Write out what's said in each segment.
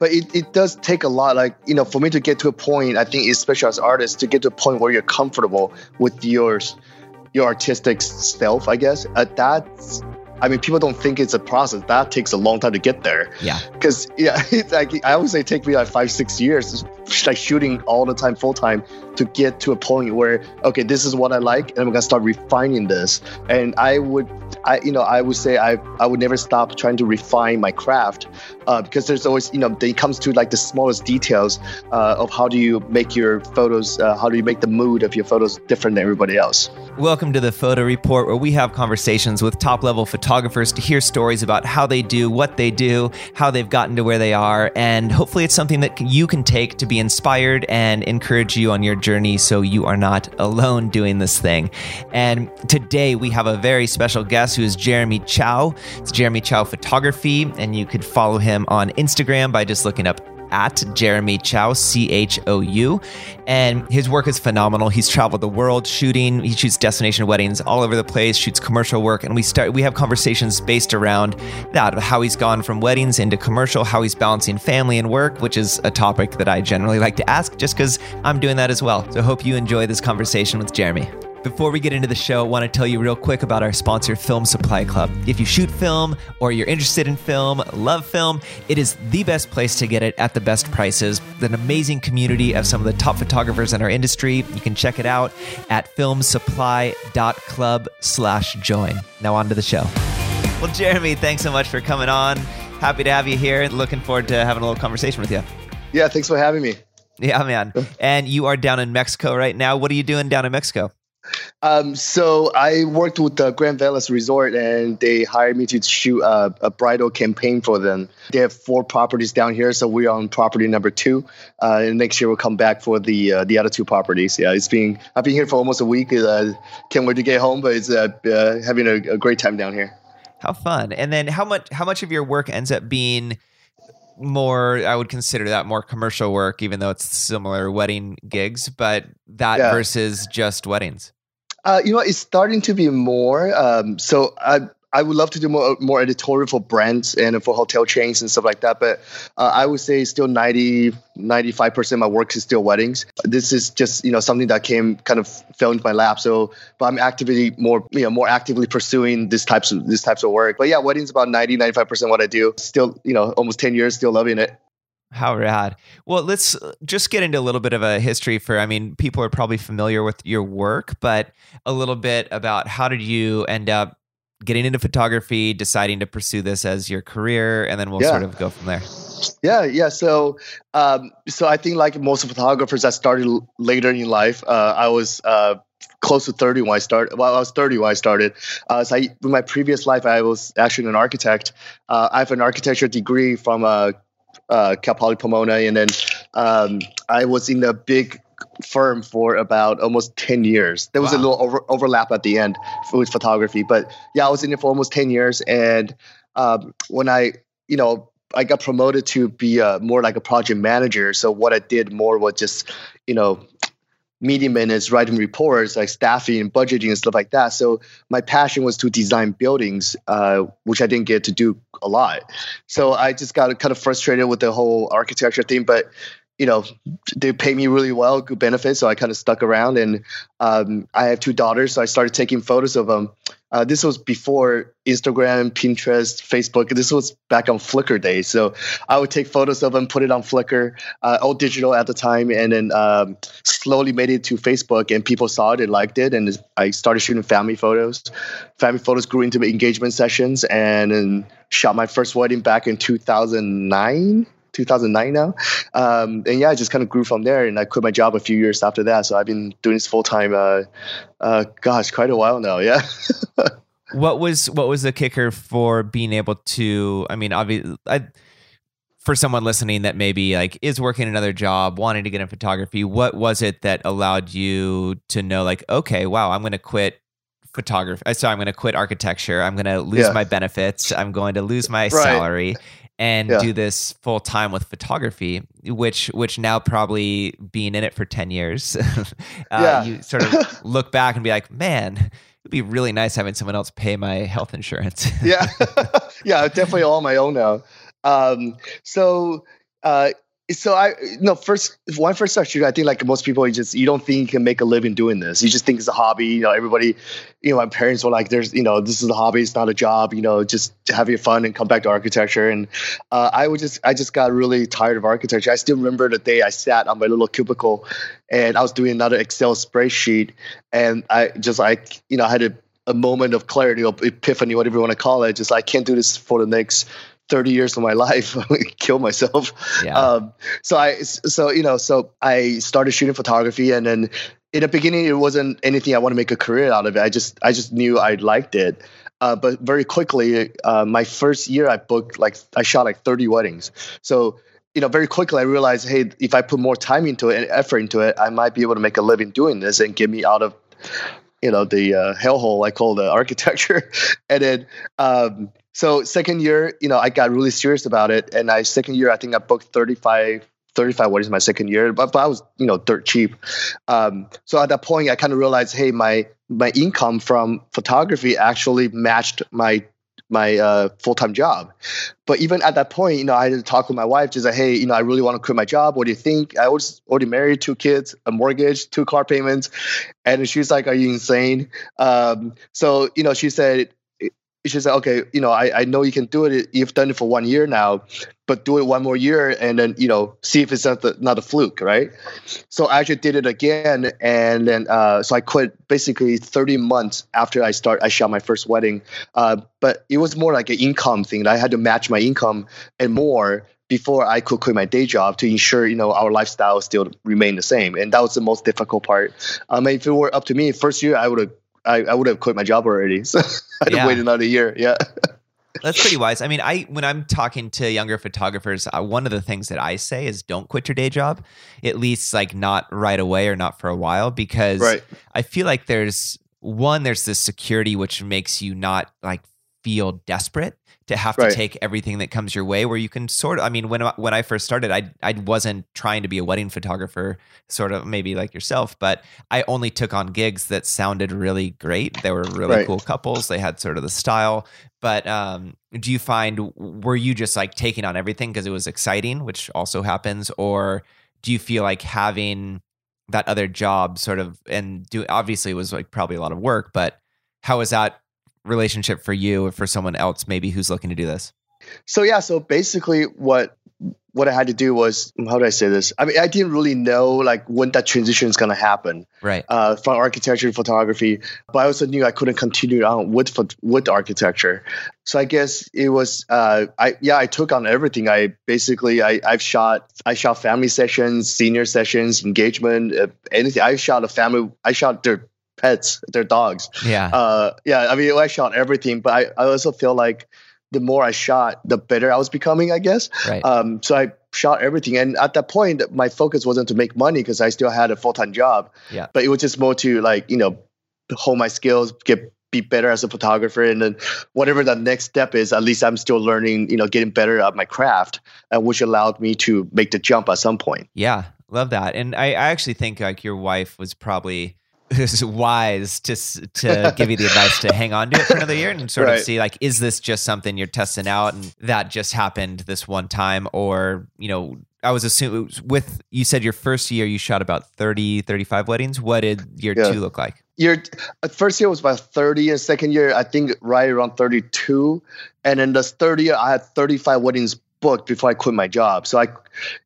but it, it does take a lot. Like you know, for me to get to a point, I think especially as artists, to get to a point where you're comfortable with yours, your artistic self. I guess uh, that's I mean, people don't think it's a process. That takes a long time to get there. Yeah. Because yeah, it's like I always say, it take me like five, six years, like shooting all the time, full time, to get to a point where okay, this is what I like, and I'm gonna start refining this. And I would, I you know, I would say I I would never stop trying to refine my craft, uh, because there's always you know, it comes to like the smallest details uh, of how do you make your photos, uh, how do you make the mood of your photos different than everybody else. Welcome to the Photo Report, where we have conversations with top level photographers to hear stories about how they do what they do, how they've gotten to where they are, and hopefully it's something that you can take to be inspired and encourage you on your journey so you are not alone doing this thing. And today we have a very special guest who is Jeremy Chou. It's Jeremy Chou Photography, and you could follow him on Instagram by just looking up at Jeremy Chou, C H O U. And his work is phenomenal. He's traveled the world shooting. He shoots destination weddings all over the place, shoots commercial work. And we start we have conversations based around that, how he's gone from weddings into commercial, how he's balancing family and work, which is a topic that I generally like to ask just because I'm doing that as well. So I hope you enjoy this conversation with Jeremy. Before we get into the show, I want to tell you real quick about our sponsor, Film Supply Club. If you shoot film or you're interested in film, love film, it is the best place to get it at the best prices. An amazing community of some of the top photographers in our industry. You can check it out at filmsupply.club slash join. Now on to the show. Well, Jeremy, thanks so much for coming on. Happy to have you here. Looking forward to having a little conversation with you. Yeah, thanks for having me. Yeah, man. And you are down in Mexico right now. What are you doing down in Mexico? Um, so I worked with the Grand Velas Resort, and they hired me to shoot a, a, bridal campaign for them. They have four properties down here, so we're on property number two. Uh, and next year we'll come back for the uh, the other two properties. Yeah, it's been I've been here for almost a week. Uh, can't wait to get home, but it's uh, uh, having a, a great time down here. How fun! And then how much how much of your work ends up being more i would consider that more commercial work even though it's similar wedding gigs but that yeah. versus just weddings uh, you know it's starting to be more um, so i I would love to do more more editorial for brands and for hotel chains and stuff like that. But uh, I would say still 90, 95 percent of my work is still weddings. This is just you know something that came kind of fell into my lap. So, but I'm actively more you know more actively pursuing this types of this types of work. But yeah, weddings about 90, 95 percent what I do. Still you know almost ten years, still loving it. How rad. Well, let's just get into a little bit of a history for, I mean, people are probably familiar with your work, but a little bit about how did you end up getting into photography, deciding to pursue this as your career, and then we'll yeah. sort of go from there. Yeah, yeah. So, um, so I think like most photographers, I started later in life. Uh, I was uh, close to 30 when I started. Well, I was 30 when I started. Uh, so I, in my previous life, I was actually an architect. Uh, I have an architecture degree from uh, uh, Cal Poly Pomona, and then um, I was in a big firm for about almost 10 years. There was wow. a little over, overlap at the end with photography, but yeah, I was in it for almost 10 years. And um, when I, you know, I got promoted to be a, more like a project manager. So what I did more was just, you know, meeting minutes, writing reports, like staffing and budgeting and stuff like that. So my passion was to design buildings, uh, which I didn't get to do a lot. So I just got kind of frustrated with the whole architecture thing. But you know, they pay me really well, good benefits. So I kind of stuck around, and um, I have two daughters, so I started taking photos of them. Uh, this was before Instagram, Pinterest, Facebook. This was back on Flickr days. So I would take photos of them, put it on Flickr, uh, all digital at the time, and then um, slowly made it to Facebook. And people saw it and liked it. And I started shooting family photos. Family photos grew into engagement sessions, and then shot my first wedding back in 2009. 2009 now. Um, and yeah, I just kind of grew from there. And I quit my job a few years after that. So I've been doing this full time. Uh, uh, gosh, quite a while now. Yeah. what was what was the kicker for being able to? I mean, obviously, I, for someone listening that maybe like is working another job, wanting to get in photography, what was it that allowed you to know, like, okay, wow, I'm going to quit photography. Uh, so I'm going to quit architecture. I'm going to lose yeah. my benefits. I'm going to lose my right. salary and yeah. do this full time with photography, which which now probably being in it for ten years, uh, yeah. you sort of look back and be like, man, it'd be really nice having someone else pay my health insurance. yeah, yeah, definitely all my own now. Um, so uh, so I no first when I first started shooting, I think like most people, you just you don't think you can make a living doing this. You just think it's a hobby. You know, everybody, you know, my parents were like, "There's, you know, this is a hobby. It's not a job. You know, just have your fun and come back to architecture." And uh, I would just I just got really tired of architecture. I still remember the day I sat on my little cubicle, and I was doing another Excel spreadsheet, and I just like you know I had a moment of clarity or epiphany, whatever you want to call it. Just I can't do this for the next 30 years of my life kill myself. Yeah. Um, so i so you know so i started shooting photography and then in the beginning it wasn't anything i want to make a career out of it. I just i just knew i liked it. Uh, but very quickly uh, my first year i booked like i shot like 30 weddings. So you know very quickly i realized hey if i put more time into it and effort into it i might be able to make a living doing this and get me out of you know the uh, hellhole I call the architecture, and then um, so second year, you know, I got really serious about it, and I second year I think I booked 35 35 what is my second year? But, but i was you know dirt cheap. Um, so at that point i kind of realized hey my my income from photography actually matched my my uh, full-time job. But even at that point you know i had to talk with my wife. Just like hey you know i really want to quit my job. What do you think? I was already married two kids a mortgage two car payments. And she's like are you insane? Um, so you know she said she said, okay, you know, I, I know you can do it. You've done it for one year now, but do it one more year and then, you know, see if it's not, the, not a fluke, right? So I actually did it again. And then, uh, so I quit basically 30 months after I start, I shot my first wedding. Uh, but it was more like an income thing. I had to match my income and more before I could quit my day job to ensure, you know, our lifestyle still remain the same. And that was the most difficult part. I Um, if it were up to me, first year I would have I, I would have quit my job already. So I'd yeah. have waited another year. Yeah. That's pretty wise. I mean, I when I'm talking to younger photographers, uh, one of the things that I say is don't quit your day job, at least like not right away or not for a while, because right. I feel like there's one there's this security which makes you not like feel desperate to have to take everything that comes your way where you can sort of I mean when when I first started I I wasn't trying to be a wedding photographer sort of maybe like yourself but I only took on gigs that sounded really great. They were really right. cool couples. They had sort of the style. But um, do you find were you just like taking on everything because it was exciting which also happens? Or do you feel like having that other job sort of and do obviously it was like probably a lot of work but how is that relationship for you or for someone else maybe who's looking to do this? So yeah, so basically what what I had to do was how do I say this? I mean, I didn't really know like when that transition is going to happen, right? Uh, from architecture to photography, but I also knew I couldn't continue on with with architecture. So I guess it was, uh, I yeah, I took on everything. I basically I I've shot I shot family sessions, senior sessions, engagement, uh, anything. I shot a family. I shot their pets, their dogs. Yeah. Uh, yeah. I mean, I shot everything, but I, I also feel like the more I shot, the better I was becoming, I guess. Right. Um, so I shot everything. And at that point, my focus wasn't to make money because I still had a full time job. Yeah. But it was just more to like, you know, hone my skills, get be better as a photographer and then whatever the next step is at least i'm still learning you know getting better at my craft uh, which allowed me to make the jump at some point yeah love that and i, I actually think like your wife was probably is wise to to give you the advice to hang on to it for another year and sort right. of see like is this just something you're testing out and that just happened this one time? Or you know I was assuming with you said your first year you shot about 30 35 weddings. What did year yeah. 2 look like? Year uh, first year was about 30 and second year I think right around 32 and then the third year I had 35 weddings booked before I quit my job. So I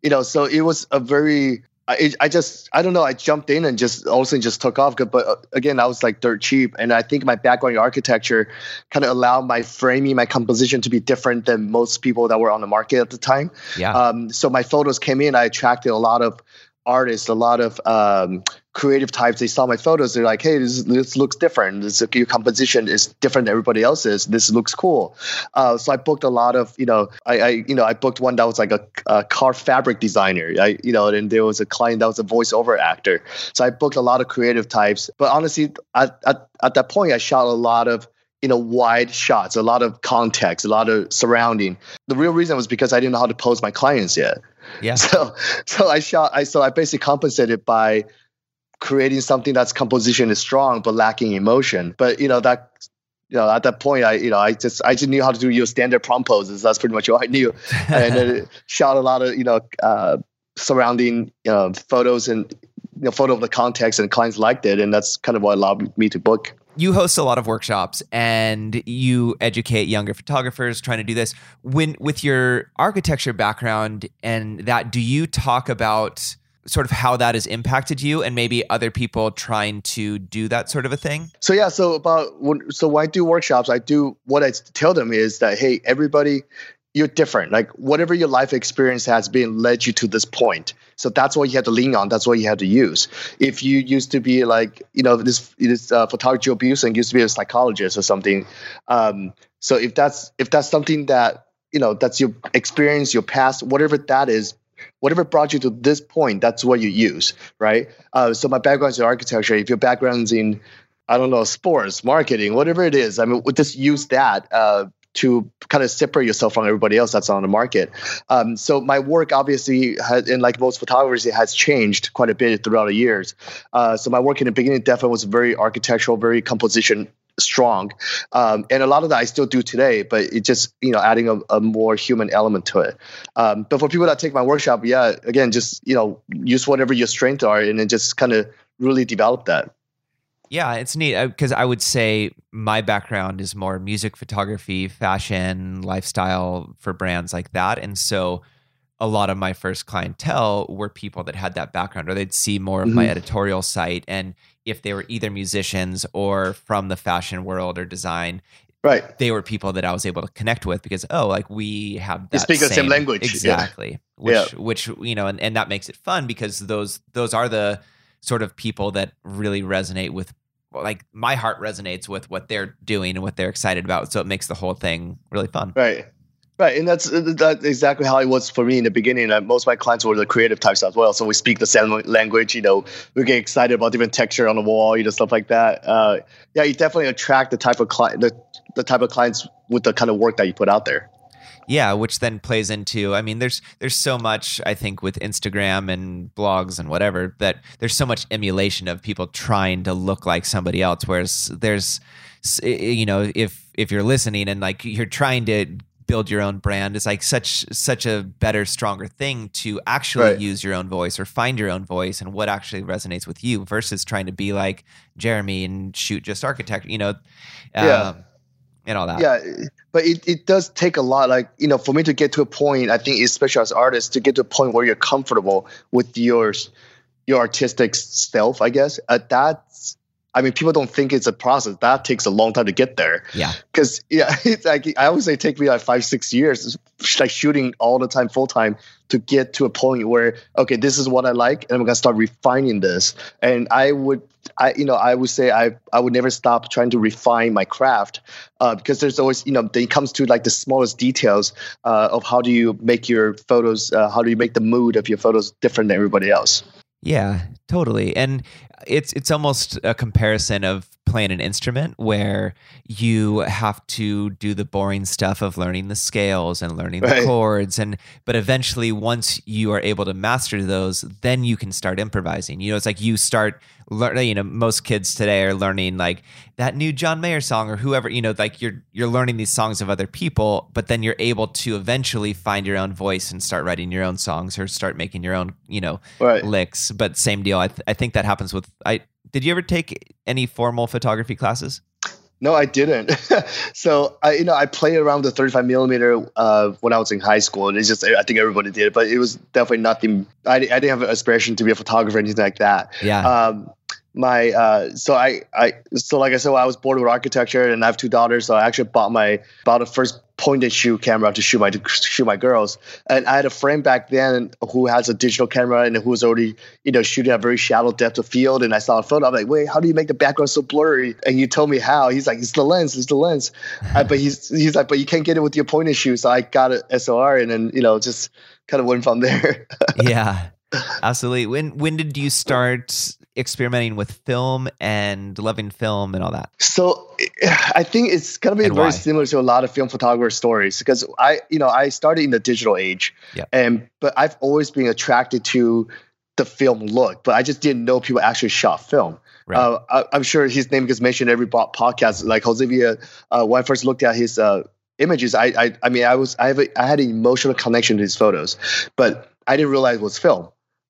you know so it was a very I, I just I don't know I jumped in and just all of a sudden just took off but uh, again I was like dirt cheap and I think my background in architecture kind of allowed my framing my composition to be different than most people that were on the market at the time. Yeah. Um, so my photos came in I attracted a lot of artists, a lot of um, creative types. They saw my photos. They're like, "Hey, this, this looks different. This, your composition is different than everybody else's. This looks cool." Uh, so I booked a lot of, you know, I, I, you know, I booked one that was like a, a, car fabric designer. I, you know, and there was a client that was a voiceover actor. So I booked a lot of creative types. But honestly, at at, at that point, I shot a lot of you know wide shots a lot of context a lot of surrounding the real reason was because i didn't know how to pose my clients yet yeah so so i shot i so i basically compensated by creating something that's composition is strong but lacking emotion but you know that you know, at that point, I, you know, I just, I just knew how to do your standard prompt poses. That's pretty much all I knew. and then shot a lot of, you know, uh, surrounding uh, photos and, you know, photo of the context and clients liked it. And that's kind of what allowed me to book. You host a lot of workshops and you educate younger photographers trying to do this. When, with your architecture background and that, do you talk about, sort of how that has impacted you and maybe other people trying to do that sort of a thing? So yeah, so about when, so when I do workshops, I do what I tell them is that hey, everybody, you're different. Like whatever your life experience has been led you to this point. So that's what you have to lean on. That's what you have to use. If you used to be like, you know, this this uh, photography abuse and used to be a psychologist or something. Um, so if that's if that's something that you know that's your experience, your past, whatever that is, whatever brought you to this point, that's what you use, right? Uh, so my background is in architecture. If your background's in, I don't know, sports, marketing, whatever it is, I mean, we'll just use that uh, to kind of separate yourself from everybody else that's on the market. Um, so my work obviously, has, and like most photographers, it has changed quite a bit throughout the years. Uh, so my work in the beginning definitely was very architectural, very composition strong. Um, and a lot of that I still do today, but it just, you know, adding a, a more human element to it. Um, but for people that take my workshop, yeah, again, just, you know, use whatever your strengths are and then just kind of really develop that. Yeah, it's neat because uh, I would say my background is more music photography, fashion, lifestyle for brands like that. And so a lot of my first clientele were people that had that background or they'd see more of mm-hmm. my editorial site and if they were either musicians or from the fashion world or design right they were people that i was able to connect with because oh like we have that speak same, the same language exactly yeah. which yeah. which you know and, and that makes it fun because those those are the sort of people that really resonate with like my heart resonates with what they're doing and what they're excited about so it makes the whole thing really fun right Right, and that's that's exactly how it was for me in the beginning. Uh, most of my clients were the creative types as well, so we speak the same language. You know, we get excited about different texture on the wall, you know, stuff like that. Uh, yeah, you definitely attract the type of client, the, the type of clients with the kind of work that you put out there. Yeah, which then plays into. I mean, there's there's so much I think with Instagram and blogs and whatever that there's so much emulation of people trying to look like somebody else. Whereas there's, you know, if if you're listening and like you're trying to build your own brand is like such such a better stronger thing to actually right. use your own voice or find your own voice and what actually resonates with you versus trying to be like jeremy and shoot just architect you know um, yeah. And all that yeah but it, it does take a lot like you know for me to get to a point i think especially as artists to get to a point where you're comfortable with yours your artistic self i guess uh, that's I mean, people don't think it's a process. That takes a long time to get there. Yeah. Because yeah, it's like I always say, take me like five, six years, like shooting all the time, full time, to get to a point where okay, this is what I like, and I'm gonna start refining this. And I would, I you know, I would say I I would never stop trying to refine my craft uh, because there's always you know, it comes to like the smallest details uh, of how do you make your photos, uh, how do you make the mood of your photos different than everybody else. Yeah, totally. And it's it's almost a comparison of playing an instrument where you have to do the boring stuff of learning the scales and learning right. the chords and but eventually once you are able to master those then you can start improvising you know it's like you start learning you know most kids today are learning like that new John Mayer song or whoever you know like you're you're learning these songs of other people but then you're able to eventually find your own voice and start writing your own songs or start making your own you know right. licks but same deal I, th- I think that happens with I did you ever take any formal photography classes? No, I didn't. so I, you know, I played around the 35 millimeter uh, when I was in high school, and it's just I think everybody did, but it was definitely nothing. I, I didn't have an aspiration to be a photographer or anything like that. Yeah. Um, my uh, so I I so like I said, I was bored with architecture, and I have two daughters, so I actually bought my bought a first point and shoot camera to shoot my to shoot my girls. And I had a friend back then who has a digital camera and who was already you know shooting at very shallow depth of field. And I saw a photo. I'm like, wait, how do you make the background so blurry? And you told me how. He's like, it's the lens, it's the lens. uh, but he's he's like, but you can't get it with your point and shoot. So I got an SLR, and then you know just kind of went from there. yeah. Absolutely. When when did you start experimenting with film and loving film and all that? So I think it's gonna be and very why? similar to a lot of film photographer stories because I, you know, I started in the digital age, yeah. and but I've always been attracted to the film look, but I just didn't know people actually shot film. Right. Uh, I, am sure his name gets mentioned every podcast. Like Jose Villa, uh, when I first looked at his uh, images, I, I, I mean, I was, I have, a, I had an emotional connection to his photos, but I didn't realize it was film.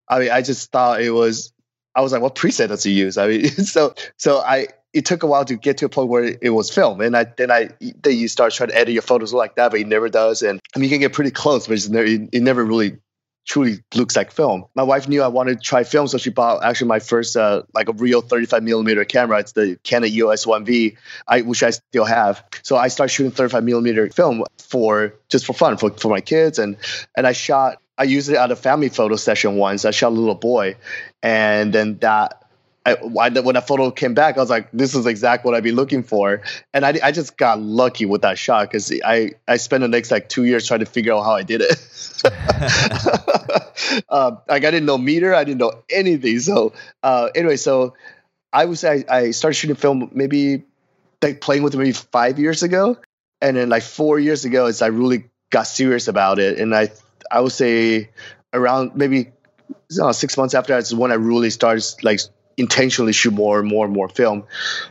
I mean, I just thought it was. I was like, what preset does he use? I mean, so, so I, it took a while to get to a point where it was film, and I then I then you start trying to edit your photos like that, but it never does. And I mean, you can get pretty close, but never, it, it never really truly looks like film. My wife knew I wanted to try film, so she bought actually my first uh, like a real 35 millimeter camera. It's the Canon EOS 1V, I, which I still have. So I started shooting 35 millimeter film for just for fun for, for my kids, and and I shot. I used it at a family photo session once. I shot a little boy, and then that I, when that photo came back, I was like, "This is exactly what I'd be looking for," and I, I just got lucky with that shot because I I spent the next like two years trying to figure out how I did it. um, like I didn't know meter, I didn't know anything. So uh, anyway, so I was I, I started shooting film maybe like playing with it maybe five years ago, and then like four years ago is I really got serious about it, and I I would say around maybe know, six months after that's when I really started like intentionally shoot more and more and more film.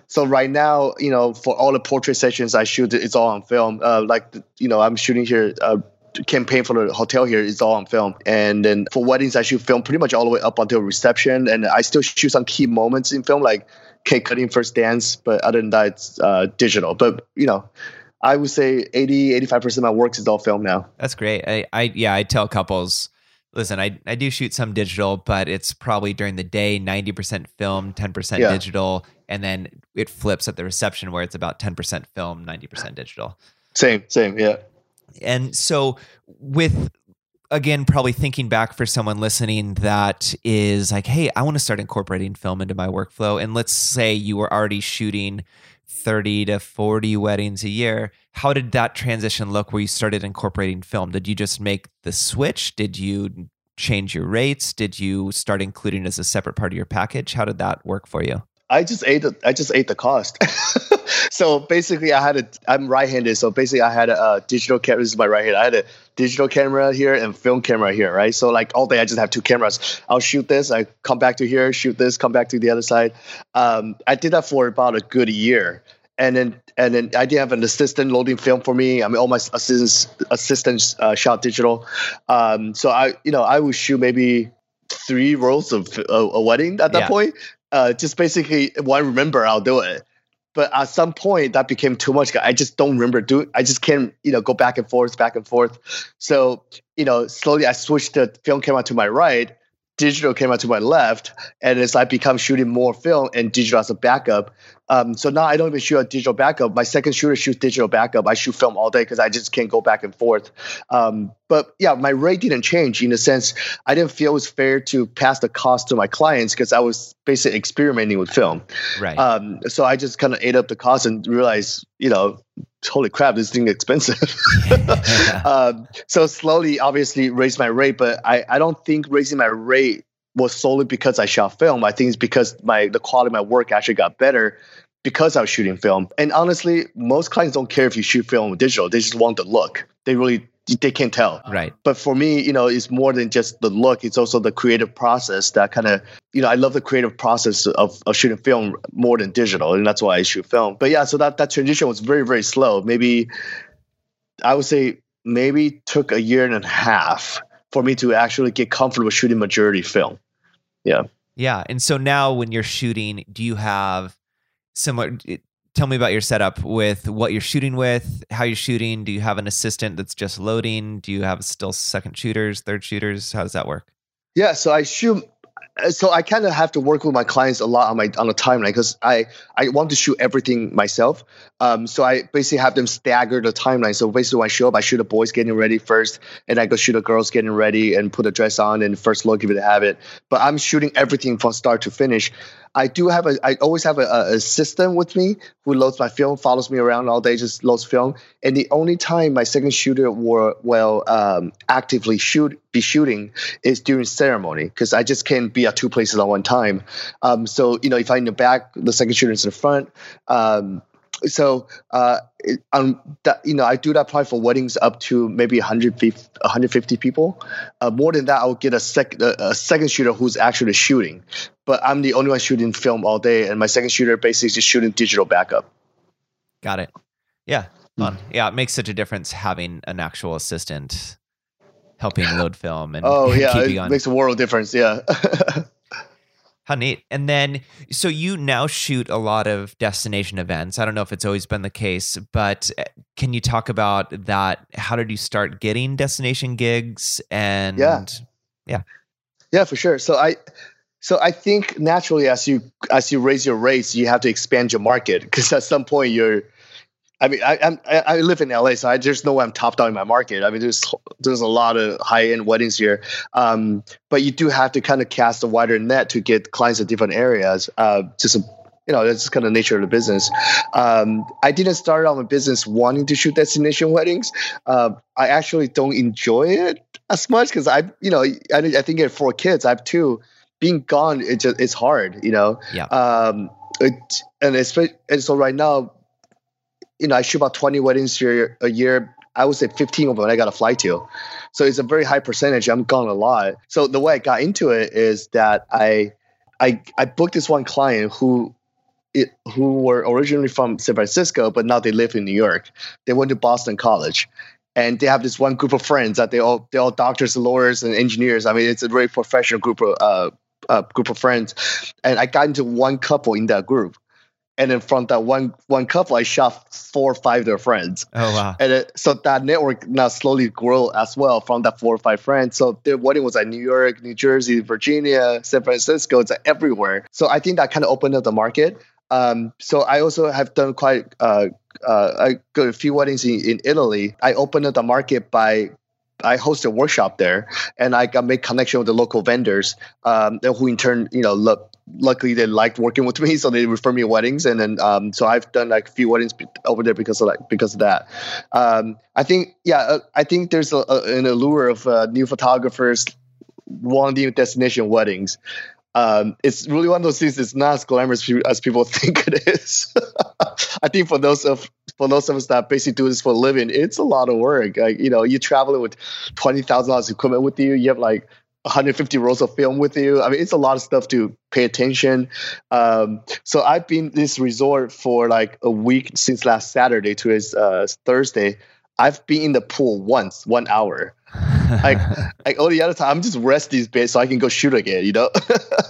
So right now, you know, for all the portrait sessions I shoot, it's all on film. Uh, like you know, I'm shooting here. Uh, campaign for the hotel here is all on film and then for weddings i shoot film pretty much all the way up until reception and i still shoot some key moments in film like cake cutting first dance but other than that it's uh, digital but you know i would say 80 85% of my work is all film now that's great i, I yeah i tell couples listen, I, I do shoot some digital, but it's probably during the day, 90% film, 10% yeah. digital. And then it flips at the reception where it's about 10% film, 90% digital. Same, same, yeah. And so, with again, probably thinking back for someone listening that is like, hey, I want to start incorporating film into my workflow. And let's say you were already shooting 30 to 40 weddings a year. How did that transition look where you started incorporating film? Did you just make the switch? Did you change your rates? Did you start including as a separate part of your package? How did that work for you? I just ate the, I just ate the cost. so basically, I had a I'm right-handed, so basically I had a, a digital camera. This is my right hand. I had a digital camera here and film camera here, right? So like all day, I just have two cameras. I'll shoot this, I come back to here, shoot this, come back to the other side. Um, I did that for about a good year, and then and then I did have an assistant loading film for me. I mean, all my assistants assistants uh, shot digital. Um, so I, you know, I would shoot maybe three rolls of a, a wedding at that yeah. point. Uh, just basically, when I remember, I'll do it. But at some point, that became too much. I just don't remember doing. I just can't, you know, go back and forth, back and forth. So, you know, slowly I switched the film camera to my right, digital camera to my left, and as I become shooting more film and digital as a backup, um, so now I don't even shoot a digital backup. My second shooter shoots digital backup. I shoot film all day because I just can't go back and forth. Um, but yeah, my rate didn't change in a sense I didn't feel it was fair to pass the cost to my clients because I was basically experimenting with film. Right. Um, so I just kind of ate up the cost and realized, you know, holy crap, this thing is expensive. um, so slowly, obviously, raised my rate, but I, I don't think raising my rate was solely because I shot film. I think it's because my the quality of my work actually got better because I was shooting film. And honestly, most clients don't care if you shoot film or digital. They just want the look. They really they can't tell. Right. But for me, you know, it's more than just the look. It's also the creative process that kind of, you know, I love the creative process of, of shooting film more than digital. And that's why I shoot film. But yeah, so that, that transition was very, very slow. Maybe I would say maybe took a year and a half for me to actually get comfortable shooting majority film. Yeah. Yeah. And so now when you're shooting, do you have similar tell me about your setup with what you're shooting with how you're shooting do you have an assistant that's just loading do you have still second shooters third shooters how does that work yeah so i shoot so I kind of have to work with my clients a lot on my on the timeline because I I want to shoot everything myself. Um, so I basically have them stagger the timeline. So basically, when I show up, I shoot the boys getting ready first, and I go shoot the girls getting ready and put a dress on and first look if they have it. But I'm shooting everything from start to finish. I do have a, I always have a, a assistant with me who loads my film, follows me around all day, just loads film. And the only time my second shooter will, will um, actively shoot, be shooting is during ceremony because I just can't be at two places at one time. Um, so, you know, if I'm in the back, the second shooter is in the front. Um, so uh, it, um, that, you know, I do that probably for weddings up to maybe 150, 150 people. Uh, more than that, I will get a, sec, a, a second shooter who's actually shooting. But I'm the only one shooting film all day, and my second shooter basically is just shooting digital backup. Got it. Yeah, fun. Yeah, it makes such a difference having an actual assistant helping load film and oh yeah, keep it you on. makes a world of difference. Yeah. How neat. And then, so you now shoot a lot of destination events. I don't know if it's always been the case, but uh, can you talk about that? How did you start getting destination gigs? And Yeah. yeah. Yeah, for sure. So I, so I think naturally as you as you raise your rates, you have to expand your market because at some point you're. I mean, I, I'm I I live in LA, so I just know I'm top down in my market. I mean, there's there's a lot of high end weddings here, um, but you do have to kind of cast a wider net to get clients in different areas. Uh, just you know, that's just kind of nature of the business. Um, I didn't start out my business wanting to shoot destination weddings. Uh, I actually don't enjoy it as much because I, you know, I, I think I have four kids. I have two. Being gone, it just it's hard, you know. Yeah. Um, it, and especially and so right now, you know, I shoot about twenty weddings here a year. I would say fifteen of them I got to fly to, so it's a very high percentage. I'm gone a lot. So the way I got into it is that I, I, I booked this one client who it, who were originally from San Francisco, but now they live in New York. They went to Boston College, and they have this one group of friends that they all they all doctors, lawyers, and engineers. I mean, it's a very professional group of uh, uh, group of friends. And I got into one couple in that group, and then from that one one couple, I shot four or five of their friends. Oh, wow. And it, so that network now slowly grew as well from that four or five friends. So their wedding was at New York, New Jersey, Virginia, San Francisco. It's everywhere. So I think that kind of opened up the market. Um, so I also have done quite uh, uh, a few weddings in, in Italy. I opened up the market by I hosted a workshop there, and I got make connection with the local vendors, um, who in turn, you know, look, luckily they liked working with me, so they refer me weddings, and then um, so I've done like a few weddings over there because of like because of that. Um, I think, yeah, uh, I think there's a, a, an allure of uh, new photographers wanting destination weddings. Um, it's really one of those things. It's not as glamorous as people think it is. I think for those of for those of us that basically do this for a living, it's a lot of work. Like you know, you're traveling with twenty thousand dollars equipment with you. You have like 150 rolls of film with you. I mean, it's a lot of stuff to pay attention. Um, so I've been this resort for like a week since last Saturday to his uh, Thursday. I've been in the pool once, one hour. like, like all the other time, I'm just rest these bits so I can go shoot again. You know.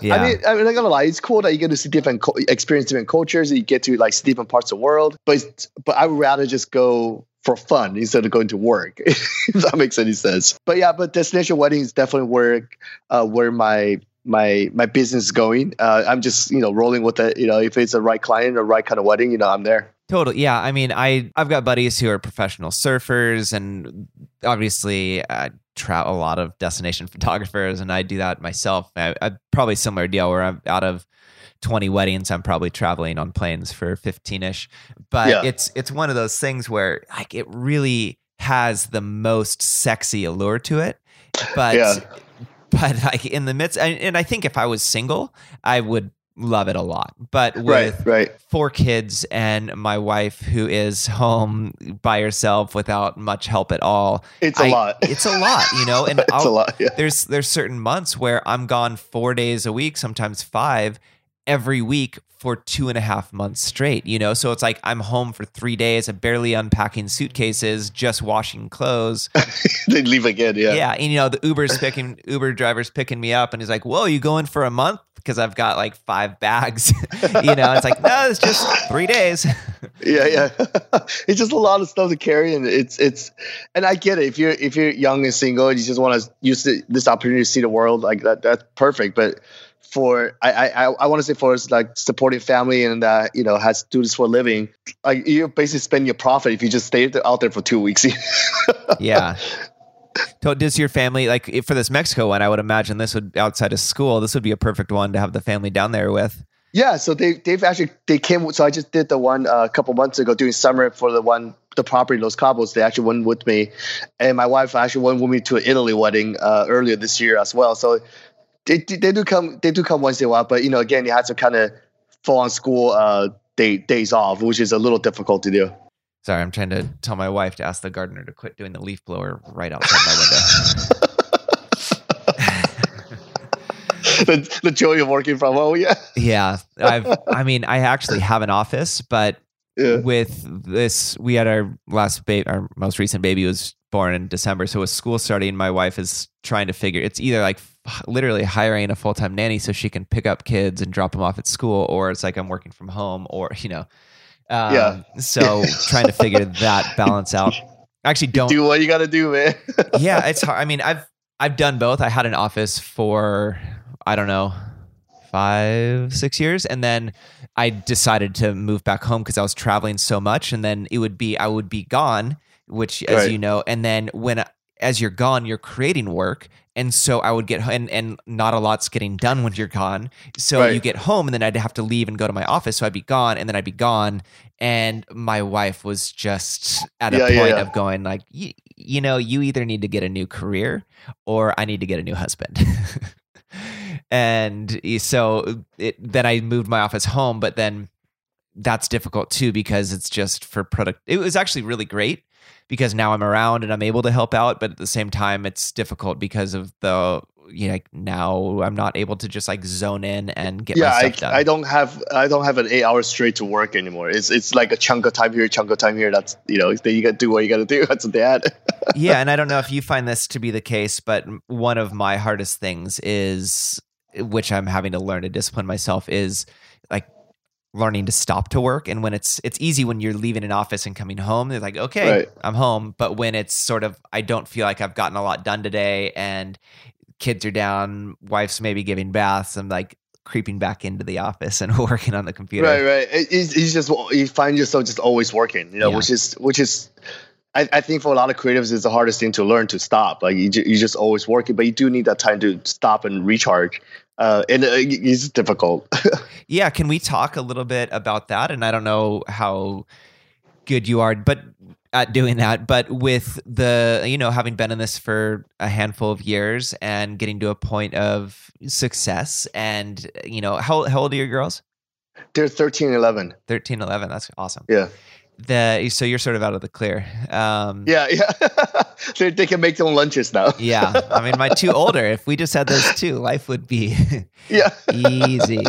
Yeah. I mean, I mean, I'm not gonna lie. It's cool that you get to see different, co- experience different cultures. And you get to like see different parts of the world. But but I would rather just go for fun instead of going to work. if that makes any sense. But yeah, but destination wedding is definitely where uh, where my my my business is going. Uh, I'm just you know rolling with it. You know, if it's the right client or right kind of wedding, you know, I'm there. Totally. Yeah. I mean, I I've got buddies who are professional surfers, and obviously I travel a lot of destination photographers, and I do that myself. I, I probably similar deal where I'm out of. 20 weddings i'm probably traveling on planes for 15ish but Yeah. it's it's one of those things where like it really has the most sexy allure to it but Yeah. but like in the midst and, and i think if i was single i would love it a lot but with Right, right. four kids and my wife who is home by herself without much help at all. It's a a lot. It's a lot, you know, and it's a I'll- lot. Yeah. there's there's certain months where I'm gone four days a week, sometimes five, every week for two and a half months straight, you know? So it's like I'm home for three days, I'm barely unpacking suitcases, just washing clothes. they leave again. Yeah. Yeah. And you know, the Uber's picking Uber driver's picking me up and he's like, Whoa, you going for a month? Because I've got like five bags. you know, it's like, no, it's just three days. yeah yeah it's just a lot of stuff to carry and it's it's and i get it if you're if you're young and single and you just want to use the, this opportunity to see the world like that that's perfect but for i i i want to say for us like supporting family and uh you know has to do this for a living like you basically spend your profit if you just stay out there for two weeks yeah. So does your family like if for this Mexico one? I would imagine this would outside of school. This would be a perfect one to have the family down there with. Yeah, so they they've actually they came. So I just did the one uh, a couple months ago during summer for the one the property Los Cabos. They actually went with me, and my wife actually went with me to an Italy wedding uh, earlier this year as well. So they they do come they do come once in a while, but you know again you have to kind of fall on school uh, day, days off, which is a little difficult to do. Sorry, I'm trying to tell my wife to ask the gardener to quit doing the leaf blower right outside my window. the, the joy of working from home, yeah. Yeah, I've. I mean, I actually have an office, but Yeah. with this, we had our last baby, our most recent baby was born in December. So with school starting, my wife is trying to figure. It's either like literally hiring a full time nanny so she can pick up kids and drop them off at school, or it's like I'm working from home, or you know. Um, Yeah. So trying to figure that balance out. Actually don't Do what you got to do, man. yeah, it's hard. I mean, I've I've done both. I had an office for I don't know five six years, and then I decided to move back home because I was traveling so much, and then it would be I would be gone, which as Right. you know, and then when as you're gone, you're creating work. And so I would get and and not a lot's getting done when you're gone. So Right. you get home and then I'd have to leave and go to my office. So I'd be gone and then I'd be gone. And my wife was just at a Yeah, point yeah, yeah. of going like, you, you know, you either need to get a new career or I need to get a new husband. and eh, so eh, it, then I moved my office home, but then that's difficult too because it's just for product. It was actually really great because now I'm around and I'm able to help out, but at the same time, it's difficult because of the you know like now I'm not able to just like zone in and get yeah, my I, stuff done. I don't have I don't have an eight hours straight to work anymore. It's it's like a chunk of time here, chunk of time here. That's you know, then you got to do what you got to do. That's what they had. yeah, and I don't know if you find this to be the case, but one of my hardest things is, which I'm having to learn to discipline myself, is like learning to stop to work. And when it's it's easy when you're leaving an office and coming home, they're like, okay, Right. I'm home. But when it's sort of, I don't feel like I've gotten a lot done today, and kids are down, wife's maybe giving baths, I'm like creeping back into the office and working on the computer. Right, right. It, it's, it's just you find yourself just always working, you know, Yeah. which is which is. I, I think for a lot of creatives, it's the hardest thing to learn to stop. Like you, you just always working, but you do need that time to stop and recharge. Uh, and uh, it's difficult. Yeah, can we talk a little bit about that? And I don't know how good you are, but at doing that, but with the you know having been in this for a handful of years and getting to a point of success, and you know how how old are your girls? They're 13, 11. 13, 11. That's awesome. Yeah, The so you're sort of out of the clear. Um, yeah, yeah. they, they can make their own lunches now. yeah. I mean, my two older. If we just had those two, life would be Yeah. easy.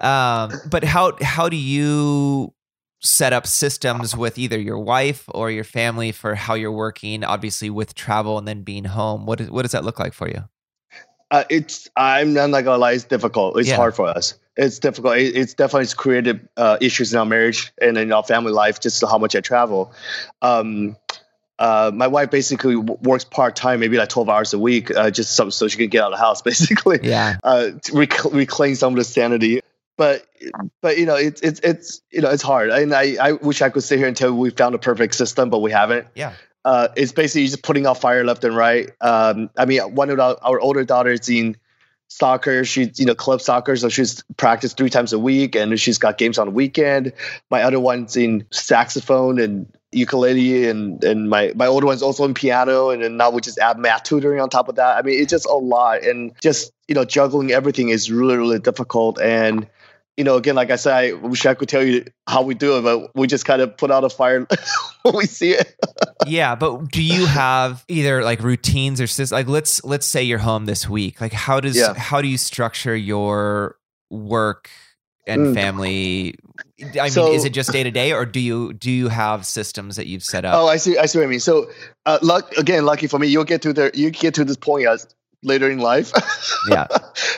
Um, but how how do you set up systems with either your wife or your family for how you're working? Obviously, with travel and then being home, what is, what does that look like for you? Uh, it's I'm not gonna lie, it's difficult. It's Yeah. hard for us. It's difficult. It, it's definitely it's created uh, issues in our marriage and in our family life. Just how much I travel. Um, uh, my wife basically works part time, maybe like twelve hours a week, uh, just so, so she can get out of the house, basically. Yeah, Uh, rec- reclaim some of the sanity. But but you know it's it's it's you know it's hard. And I I wish I could sit here and tell you we found a perfect system, but we haven't yeah, uh, it's basically just putting out fire left and right. Um, I mean, one of our, our older daughters in soccer. She's you know club soccer, so she's practiced three times a week, and she's got games on the weekend. My other one's in saxophone and ukulele, and and my my older one's also in piano, and then now we just add math tutoring on top of that. I mean, it's just a lot, and just you know juggling everything is really really difficult and. You know, again, like I said, I wish I could tell you how we do it, but we just kind of put out a fire when we see it. yeah. But do you have either like routines or sys- like let's let's say you're home this week. Like how does Yeah. how do you structure your work and Mm. family? I mean, So- is it just day to day, or do you do you have systems that you've set up? Oh, I see. I see what I mean. So, uh, luck again. Lucky for me, you'll get to the you get to this point as later in life. Yeah.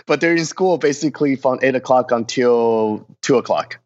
but they're in school basically from eight o'clock until two o'clock.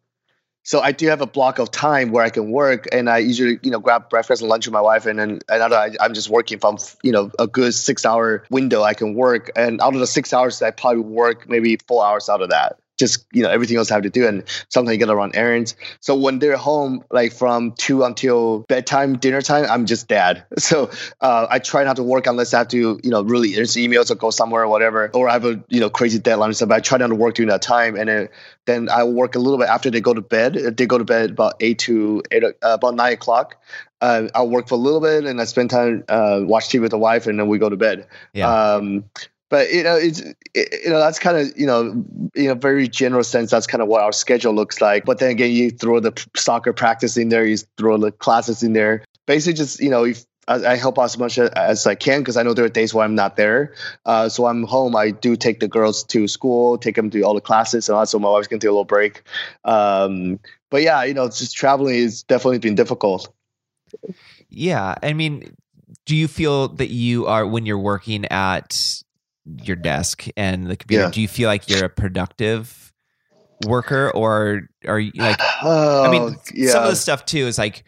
So I do have a block of time where I can work, and I usually you know grab breakfast and lunch with my wife, and then another I, I'm just working from you know a good six hour window I can work, and out of the six hours I probably work maybe four hours out of that. Just you know everything else I have to do, and sometimes you gotta run errands. So when they're home, like from two until bedtime, dinner time, I'm just dad. So uh, I try not to work unless I have to, you know, really answer emails or go somewhere or whatever, or I have a you know crazy deadline and stuff. But I try not to work during that time, and then, then I work a little bit after they go to bed. Uh, They go to bed about eight to eight, uh, about nine o'clock. Uh, I'll work for a little bit, and I spend time uh, watch TV with the wife, and then we go to bed. Yeah. Um, but you know it's it, you know that's kind of you know in a very general sense that's kind of what our schedule looks like but then again you throw the soccer practice in there you throw the classes in there basically just you know if I, help as much as I can because I know there are days where I'm not there. Uh, so I'm home. I do take the girls to school, take them to all the classes, and also my wife's gonna take a little break. Um, but yeah, you know, just traveling has definitely been difficult. Yeah, I mean, do you feel that you are when you're working at your desk and the computer? Yeah. Do you feel like you're a productive worker, or are you like? Oh, I mean, yeah. some of the stuff too is like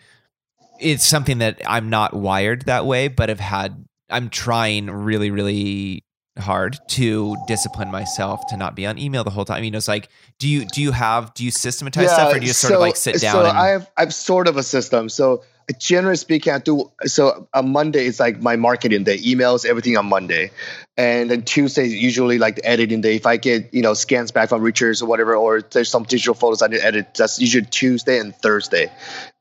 it's something that I'm not wired that way, but I've had. I'm trying really, really hard to discipline myself to not be on email the whole time. I mean, it's like, do you do you have do you systematize yeah, stuff, or do you sort so, of like sit down? So and- I have I've sort of a system. So generally speaking, I do so on Monday is like my marketing day, emails, everything on Monday, and then Tuesday is usually like the editing day. If I get you know scans back from Richards or whatever, or there's some digital photos I need to edit, that's usually Tuesday and Thursday,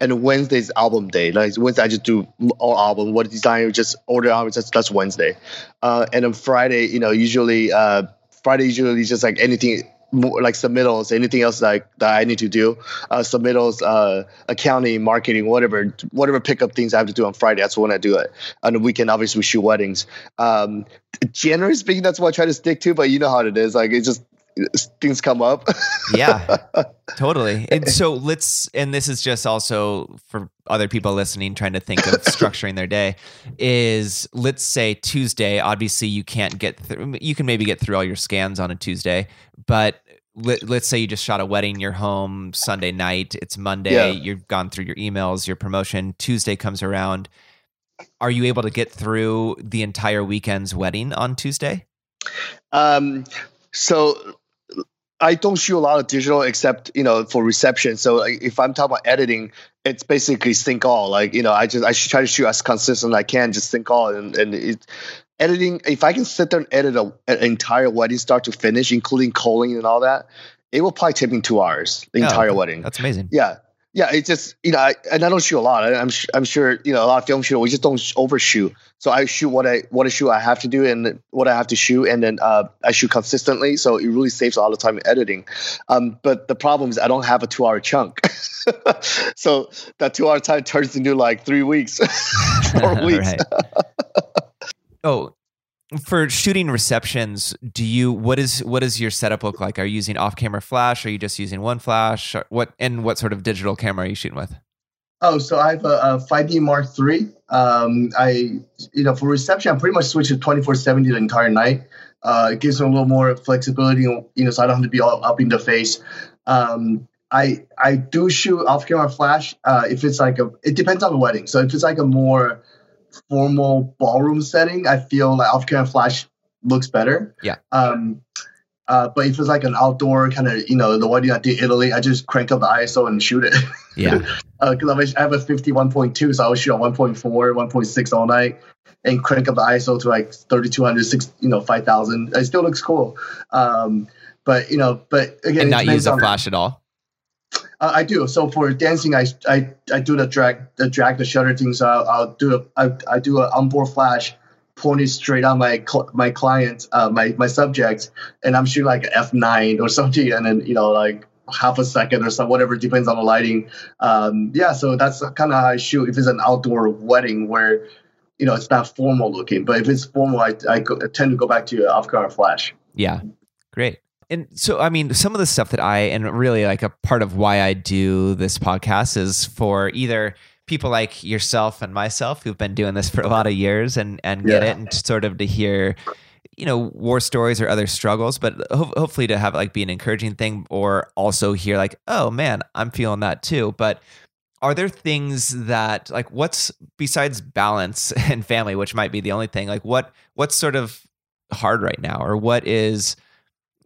and Wednesday is album day. Like Wednesday, I just do all album. What design, just order albums. That's that's Wednesday, uh, and then Friday, you know, usually uh, Friday usually is just like anything like submittals, anything else like that I need to do, uh, submittals, uh, accounting, marketing, whatever, whatever pickup things I have to do on Friday. That's when I do it. On the weekend, obviously, we shoot weddings. Um, generally speaking, that's what I try to stick to. But you know how it is. Like it's just things come up. yeah, totally. And so let's, and this is just also for other people listening, trying to think of structuring their day. Is let's say Tuesday. Obviously, you can't get through. You can maybe get through all your scans on a Tuesday, but let, us say you just shot a wedding, you're home Sunday night. It's Monday. Yeah. You've gone through your emails, your promotion. Tuesday comes around. Are you able to get through the entire weekend's wedding on Tuesday? Um, so I don't shoot a lot of digital except you know for reception. So like, if I'm talking about editing, it's basically sync all. Like you know, I just I should try to shoot as consistent as I can, just sync all. And and it, editing, if I can sit there and edit a, an entire wedding start to finish, including culling and all that, it will probably take me two hours. The oh, entire wedding. That's amazing. Yeah, yeah, it's just you know, I, and I don't shoot a lot. I, am I'm sure you know a lot of film shooters we just don't overshoot. So I shoot what I what I shoot I have to do and what I have to shoot, and then uh, I shoot consistently. So it really saves a lot of time in editing. Um, but the problem is I don't have a two hour chunk, so that two hour time turns into like three weeks, four weeks. oh, for shooting receptions do you what is what does your setup look like? Are you using off camera flash? Are you just using one flash? What and what sort of digital camera are you shooting with? Oh so i have a, a 5d mark iii um, i you know for reception i pretty much switch to 2470 the entire night. Uh, it gives me a little more flexibility you know so i don't have to be all up in the face. Um, I I do shoot off camera flash uh, if it's like a it depends on the wedding. So if it's like a more formal ballroom setting, I feel like off camera flash looks better. Yeah. Um, uh, but if it's like an outdoor kind of, you know, the wedding I did in Italy, I just crank up the ISO and shoot it. Yeah. Because uh, I have a 51.2, so I would shoot on 1.4, 1.6 all night and crank up the ISO to like 3200, 6, you know, 5000. It still looks cool. Um, but, you know, but again, and not use a flash at all. Uh, I do. So for dancing, I, I I do the drag the drag the shutter thing. So I'll, I'll do a I, I do a onboard flash pointed straight on my my client, uh, my my subject, and I'm shooting like f nine or something, and then you know like half a second or so, whatever depends on the lighting. Um, yeah, so that's kind of how I shoot. If it's an outdoor wedding where you know it's not formal looking, but if it's formal, I I, go, I tend to go back to off camera flash. Yeah, great and so i mean some of the stuff that i and really like a part of why i do this podcast is for either people like yourself and myself who've been doing this for a lot of years and and get yeah. it and sort of to hear you know war stories or other struggles but ho- hopefully to have like be an encouraging thing or also hear like oh man i'm feeling that too but are there things that like what's besides balance and family which might be the only thing like what what's sort of hard right now or what is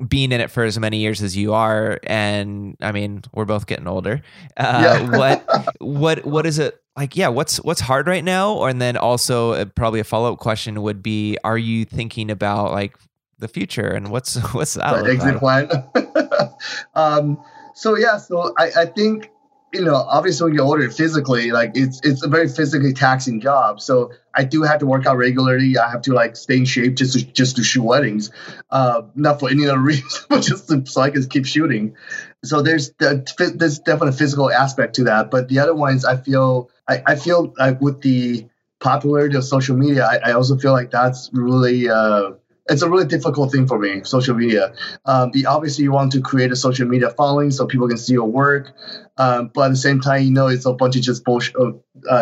being in it for as many years as you are, and I mean, we're both getting older. Uh, yeah. what what what is it like? Yeah, what's what's hard right now? And then also uh, probably a follow up question would be: Are you thinking about like the future and what's what's that exit like? plan? um, so yeah, so I, I think you know, obviously when you order physically, like it's it's a very physically taxing job. So I do have to work out regularly. I have to like stay in shape just to just to shoot weddings, uh, not for any other reason, but just to, so I can keep shooting. So there's the, there's definitely a physical aspect to that. But the other ones, I feel I, I feel like with the popularity of social media, I, I also feel like that's really uh, it's a really difficult thing for me, social media. Um, obviously, you want to create a social media following so people can see your work, um, but at the same time, you know, it's a bunch of just bullshit. Uh,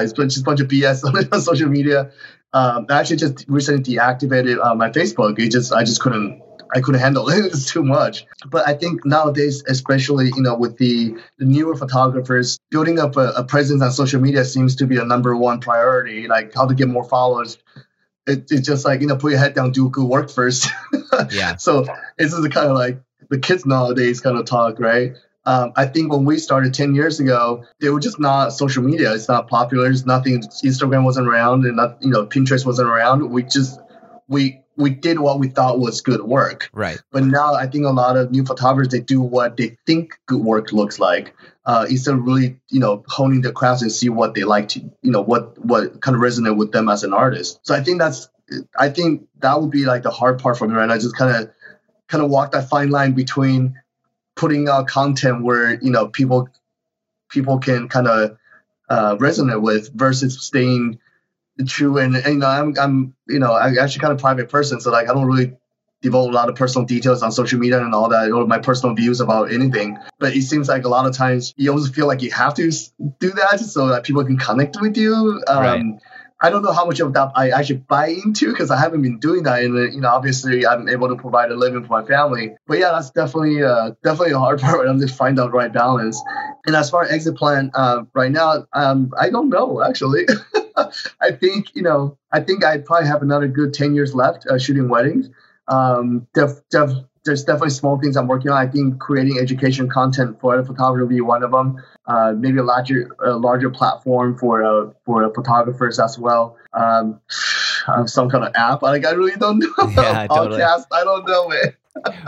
it's just a bunch of BS on social media. Um, I actually just recently deactivated uh, my Facebook. It just I just couldn't I couldn't handle it. It's too much. But I think nowadays, especially you know, with the, the newer photographers, building up a, a, presence on social media seems to be a number one priority. Like how to get more followers, it, it's just like you know put your head down do good work first yeah so this is the kind of like the kids nowadays kind of talk right um, I think when we started 10 years ago, they were just not social media. It's not popular. It's nothing. Instagram wasn't around and not, you know, Pinterest wasn't around. We just, we, we did what we thought was good work. Right. But now I think a lot of new photographers, they do what they think good work looks like uh, instead of really, you know, honing their crafts and see what they like to, you know, what what kind of resonate with them as an artist. So I think that's, I think that would be like the hard part for me right now. Just kind of, kind of walk that fine line between putting out content where you know people, people can kind of uh, resonate with versus staying true and, and, you know I'm I'm you know I'm actually kind of private person so like I don't really divulge a lot of personal details on social media and all that, or my personal views about anything. But it seems like a lot of times you always feel like you have to do that so that people can connect with you. Um, right. I don't know how much of that I actually buy into because I haven't been doing that, and you know, obviously, I'm able to provide a living for my family. But yeah, that's definitely uh, definitely a hard part. I'm just find out the right balance. And as far as exit plan, uh, right now, um, I don't know actually. I think you know, I think I probably have another good ten years left uh, shooting weddings. Um, def, def, there's definitely small things I'm working on. I think creating education content for the photographer will be one of them. Uh, maybe a larger, a larger platform for uh, for photographers as well. Um, some kind of app. Like I really don't know. Yeah, totally. Podcast. I don't know it.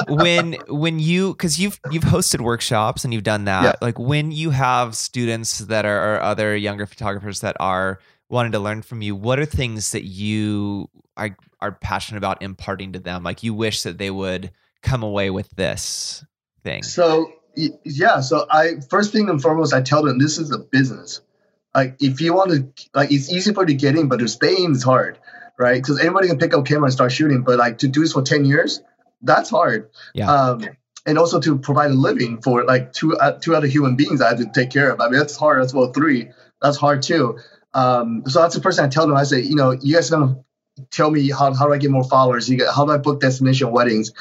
when when you because you've you've hosted workshops and you've done that yeah. like when you have students that are or other younger photographers that are wanting to learn from you what are things that you are, are passionate about imparting to them like you wish that they would come away with this thing so yeah so i first thing and foremost i tell them this is a business like if you want to like it's easy for you to get in but to stay in is hard right because anybody can pick up camera and start shooting but like to do this for 10 years that's hard yeah um, and also to provide a living for like two uh, two other human beings I have to take care of. I mean, that's hard as well. Three, that's hard too. Um, so that's the first thing I tell them. I say, you know, you guys are gonna tell me how, how do I get more followers? You get, how do I book destination weddings?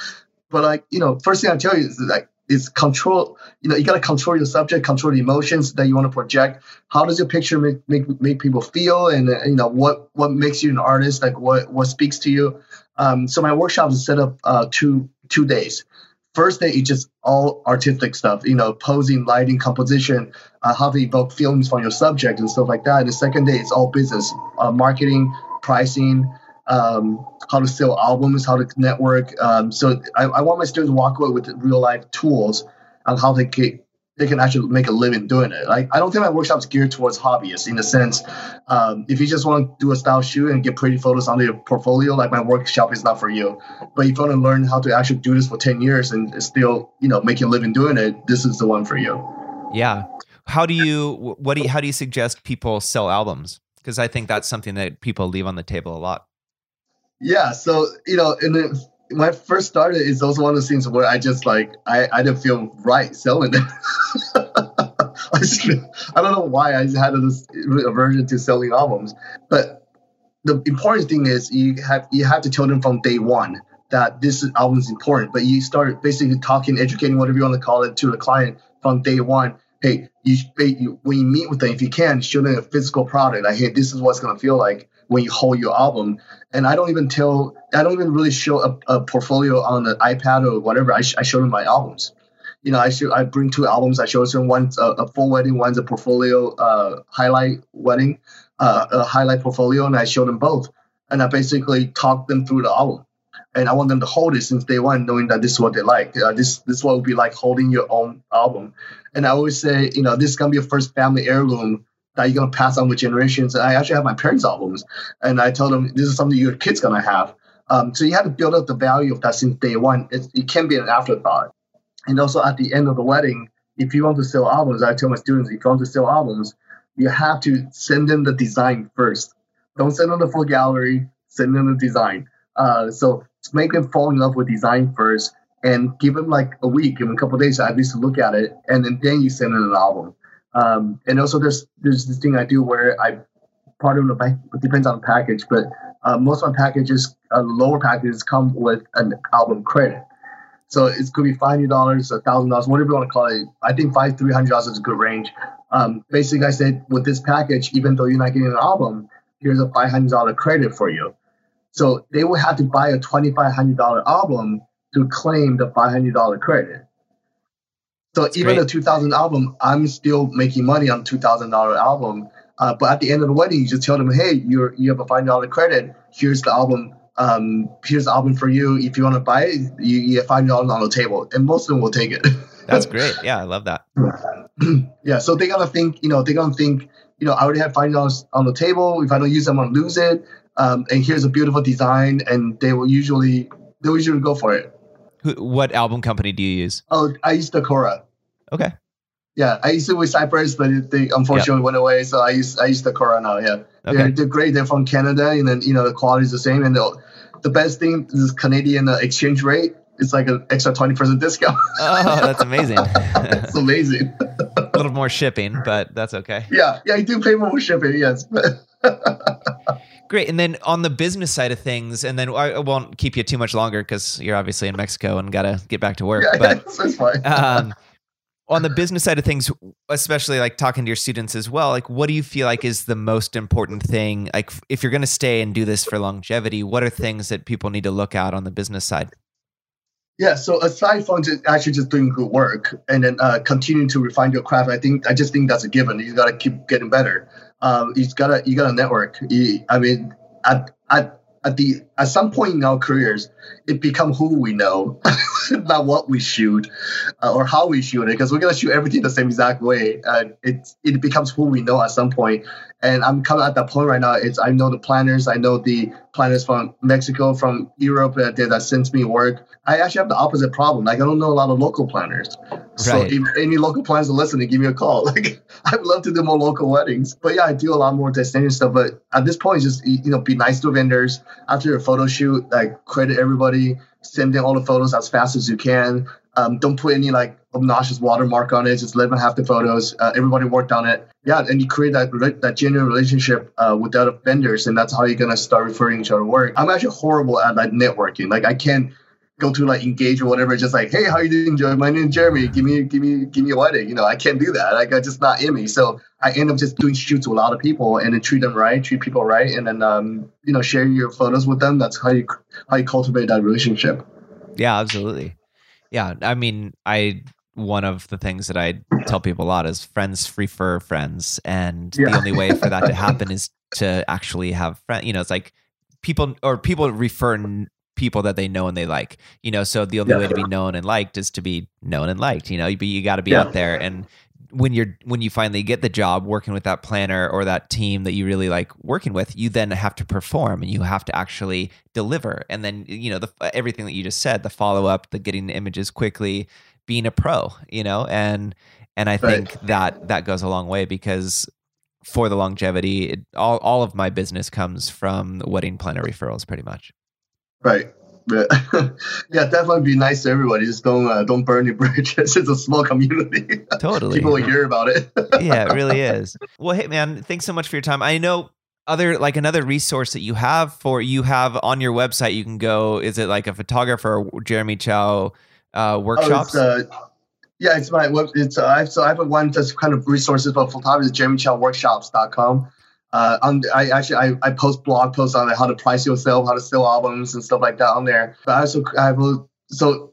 But like, you know, first thing I tell you is like is control. You know, you gotta control your subject, control the emotions that you want to project. How does your picture make make, make people feel, and uh, you know what what makes you an artist? Like what what speaks to you? Um, so my workshop is set up uh, two two days first day is just all artistic stuff, you know, posing, lighting, composition, uh, how to evoke feelings from your subject and stuff like that. And the second day, it's all business, uh, marketing, pricing, um, how to sell albums, how to network. Um, so I, I, want my students to walk away with real life tools on how to get, they can actually make a living doing it. Like I don't think my workshop's geared towards hobbyists in the sense, um, if you just want to do a style shoot and get pretty photos on your portfolio, like my workshop is not for you. But if you want to learn how to actually do this for ten years and still, you know, make a living doing it, this is the one for you. Yeah. How do you what do you how do you suggest people sell albums? Because I think that's something that people leave on the table a lot. Yeah. So you know, in the when I first started, it's also one of those things where I just like I, I didn't feel right selling it. I, just, I don't know why I just had this aversion to selling albums, but the important thing is you have you have to tell them from day one that this album is important. But you start basically talking, educating, whatever you want to call it, to the client from day one. Hey, you, you when you meet with them, if you can, show them a physical product. Like, hey, this is what's gonna feel like when you hold your album. And I don't even tell, I don't even really show a, a portfolio on the iPad or whatever. I, sh- I show them my albums. You know, I show, I bring two albums. I show them one's a, a full wedding, one's a portfolio uh, highlight wedding, uh, a highlight portfolio, and I show them both. And I basically talk them through the album. and I want them to hold it since day one, knowing that this is what they like. Uh, this this is what would be like holding your own album. And I always say, you know, this is gonna be a first family heirloom that you're gonna pass on with generations. And I actually have my parents' albums, and I told them this is something your kids gonna have. Um, so you have to build up the value of that since day one. It, it can be an afterthought. And also at the end of the wedding, if you want to sell albums, I tell my students, if you want to sell albums, you have to send them the design first. Don't send them the full gallery, send them the design. Uh, so make them fall in love with design first and give them like a week, give them a couple days at least to look at it, and then, then you send them an album. Um, and also there's there's this thing I do where I part of the it depends on the package, but uh, most of my packages, uh, lower packages come with an album credit. So it could be five hundred dollars, thousand dollars, whatever you want to call it. I think five three hundred dollars is a good range. Um, basically, I said with this package, even though you're not getting an album, here's a five hundred dollar credit for you. So they will have to buy a twenty five hundred dollar album to claim the five hundred dollar credit. So That's even great. a two thousand album, I'm still making money on two thousand dollar album. Uh, but at the end of the wedding, you just tell them, hey, you're you have a five dollar credit. Here's the album um, here's the album for you. If you want to buy it, you, you get five dollars on the table, and most of them will take it. That's great. Yeah, I love that. yeah, so they're gonna think, you know, they're gonna think, you know, I already have five dollars on the table. If I don't use them, I'm gonna lose it. Um, and here's a beautiful design, and they will usually they will usually go for it. What album company do you use? Oh, I use Decora. Okay. Yeah, I used it with Cypress, but they unfortunately yep. went away. So I use I use Decora now. Yeah, okay. they're, they're great. They're from Canada, and then you know the quality is the same. And the the best thing is Canadian uh, exchange rate. It's like an extra twenty percent discount. oh, that's amazing! it's amazing. a little more shipping, but that's okay. Yeah, yeah, you do pay more shipping. Yes. Great. And then on the business side of things, and then I won't keep you too much longer because you're obviously in Mexico and got to get back to work. Yeah, but that's fine. um, on the business side of things, especially like talking to your students as well, like what do you feel like is the most important thing? Like if you're going to stay and do this for longevity, what are things that people need to look out on the business side? Yeah, so aside from just actually just doing good work and then uh, continuing to refine your craft, I think I just think that's a given. You got to keep getting better. Um, you got to you got to network. You, I mean, at at at the at some point in our careers, it become who we know, not what we shoot uh, or how we shoot it. Because we're gonna shoot everything the same exact way. Uh, it it becomes who we know at some point. And I'm coming at that point right now. It's I know the planners. I know the planners from Mexico, from Europe that that sends me work. I actually have the opposite problem. Like I don't know a lot of local planners. Right. So if any local planners are listening, give me a call. Like I'd love to do more local weddings. But yeah, I do a lot more destination stuff. But at this point, just you know, be nice to vendors after your photo shoot. Like credit everybody, send in all the photos as fast as you can. Um, don't put any like obnoxious watermark on it. Just let them have the photos. Uh, everybody worked on it. Yeah, and you create that that genuine relationship uh, with the vendors, and that's how you're gonna start referring each other work. I'm actually horrible at like networking. Like I can't go to like engage or whatever. Just like, hey, how you doing, Joey? My name is Jeremy. Give me, give me, give me a wedding. You know, I can't do that. Like, I just not in me. So I end up just doing shoots with a lot of people and then treat them right, treat people right, and then um, you know, share your photos with them. That's how you how you cultivate that relationship. Yeah, absolutely. Yeah, I mean, I one of the things that I tell people a lot is friends refer friends, and yeah. the only way for that to happen is to actually have friends. You know, it's like people or people refer people that they know and they like. You know, so the only yeah. way to be known and liked is to be known and liked. You know, you, you got to be yeah. out there and when you're when you finally get the job working with that planner or that team that you really like working with you then have to perform and you have to actually deliver. And then you know the everything that you just said the follow up the getting the images quickly being a pro you know and and i think that that goes a long way because for the longevity it, all, all of my business comes from wedding planner referrals pretty much. Right. But yeah, definitely be nice to everybody. Just don't uh, don't burn your bridges. It's a small community. Totally, people will hear about it. yeah, it really is. Well, hey man, thanks so much for your time. I know other like another resource that you have for you have on your website. You can go. Is it like a photographer Jeremy Chou uh, workshops? Oh, it's, uh, yeah, it's my web. It's uh, I have, so I have a one that's kind of resources for photographers. JeremyChouWorkshops.com. Uh, on, I actually I, I post blog posts on how to price yourself, how to sell albums and stuff like that on there. But I also I have so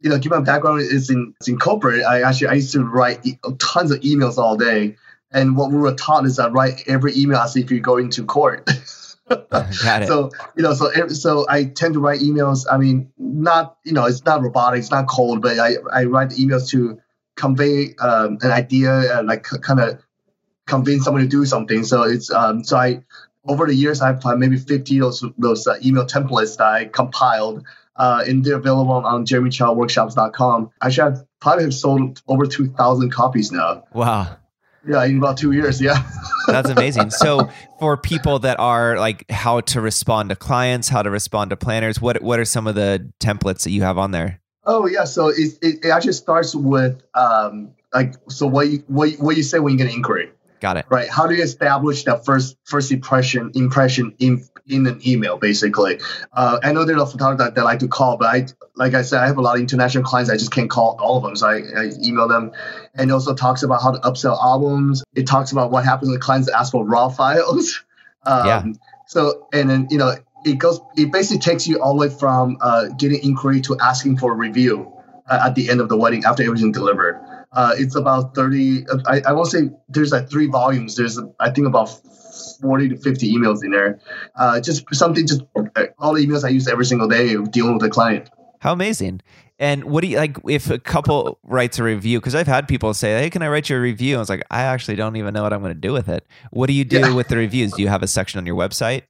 you know, given my background is in is in corporate, I actually I used to write e- tons of emails all day. And what we were taught is that write every email as if you go into court. Got it. So you know, so so I tend to write emails. I mean, not you know, it's not robotic, it's not cold, but I I write the emails to convey um, an idea, uh, like kind of convince someone to do something. So it's um, so I over the years I've had maybe 50 of those those uh, email templates that I compiled. Uh, and they're available on jeremychouworkshops.com. Actually, I've probably have sold over 2,000 copies now. wow. Yeah, in about two years. Yeah. That's amazing. So, for people that are like how to respond to clients, how to respond to planners, what what are some of the templates that you have on there? Oh yeah, so it, it, it actually starts with um, like so what you what you, what you say when you get an inquiry, Got it. right? How do you establish that first first impression impression in in an email basically? Uh, I know there are photographers that, that like to call, but I like I said I have a lot of international clients. I just can't call all of them, so I, I email them. And it also talks about how to upsell albums. It talks about what happens when clients ask for raw files. Um, Yeah. So and then you know it goes. It basically takes you all the way from uh, getting inquiry to asking for a review uh, at the end of the wedding after everything delivered. Uh, it's about thirty. I, I won't say there's like three volumes. There's I think about forty to fifty emails in there. Uh, just something. Just uh, all the emails I use every single day dealing with the client. How amazing. And what do you like if a couple writes a review? Because I've had people say, Hey, can I write you a review? I was like, I actually don't even know what I'm going to do with it. What do you do Yeah. with the reviews? Do you have a section on your website?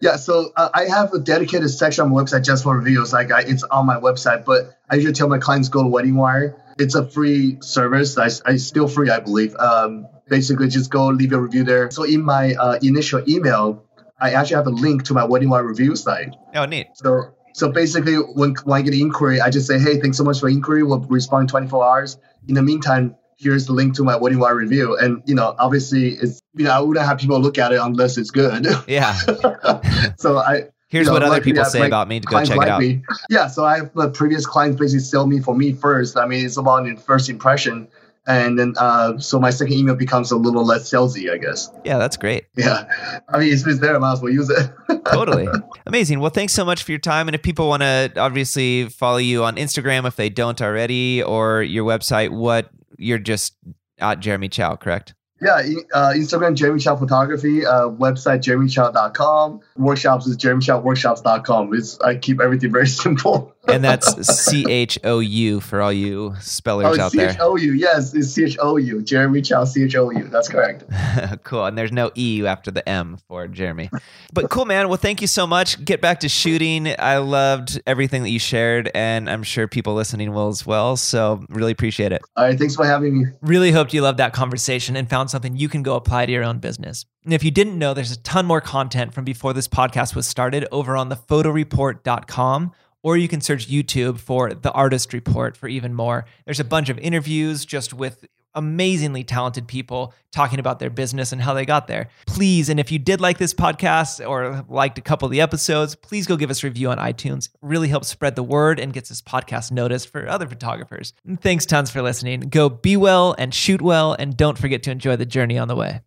Yeah, so uh, I have a dedicated section on my website just for reviews. Like I, it's on my website, but I usually tell my clients go to Wedding Wire. It's a free service. I, I still free, I believe. Um, basically, just go leave a review there. So in my uh, initial email, I actually have a link to my Wedding Wire review site. Oh, neat. So so basically, when when I get an inquiry, I just say, hey, thanks so much for inquiry. We'll respond in 24 hours. In the meantime, here's the link to my Wedding Wire review. And you know, obviously, it's you know, I wouldn't have people look at it unless it's good. Yeah. so I Here's you know, what other people say about me to go check it out. me. Yeah, so I have uh, previous clients basically sell me for me first. I mean, it's about the first impression, and then uh, so my second email becomes a little less salesy, I guess. Yeah, that's great. Yeah, I mean, if it's there, I might as well use it. totally amazing well thanks so much for your time and if people want to obviously follow you on instagram if they don't already or your website what you're just at jeremy chou correct yeah, uh, Instagram Jeremy Chou Photography, uh, website jeremychou.com, workshops is jeremychouworkshops.com. It's I keep everything very simple. And that's c-h-o-u for all you Oh, spellers it's out C there C H O U, Yes, it's C H O U. Jeremy Chou, C H O U. That's correct. cool and there's no e after the m for jeremy but cool man well thank you so much get back to shooting i loved everything that you shared and i'm sure people listening will as well so really appreciate it All right, thanks for having me. Really hoped you loved that conversation and found something you can go apply to your own business. And if you didn't know, there's a ton more content from before this podcast was started over on thephotoreport.com, or you can search YouTube for The Artist Report for even more. There's a bunch of interviews just with amazingly talented people talking about their business and how they got there. Please, and if you did like this podcast or liked a couple of the episodes, please go give us a review on iTunes. It really helps spread the word and gets this podcast noticed for other photographers. Thanks tons for listening. Go be well and shoot well, and don't forget to enjoy the journey on the way.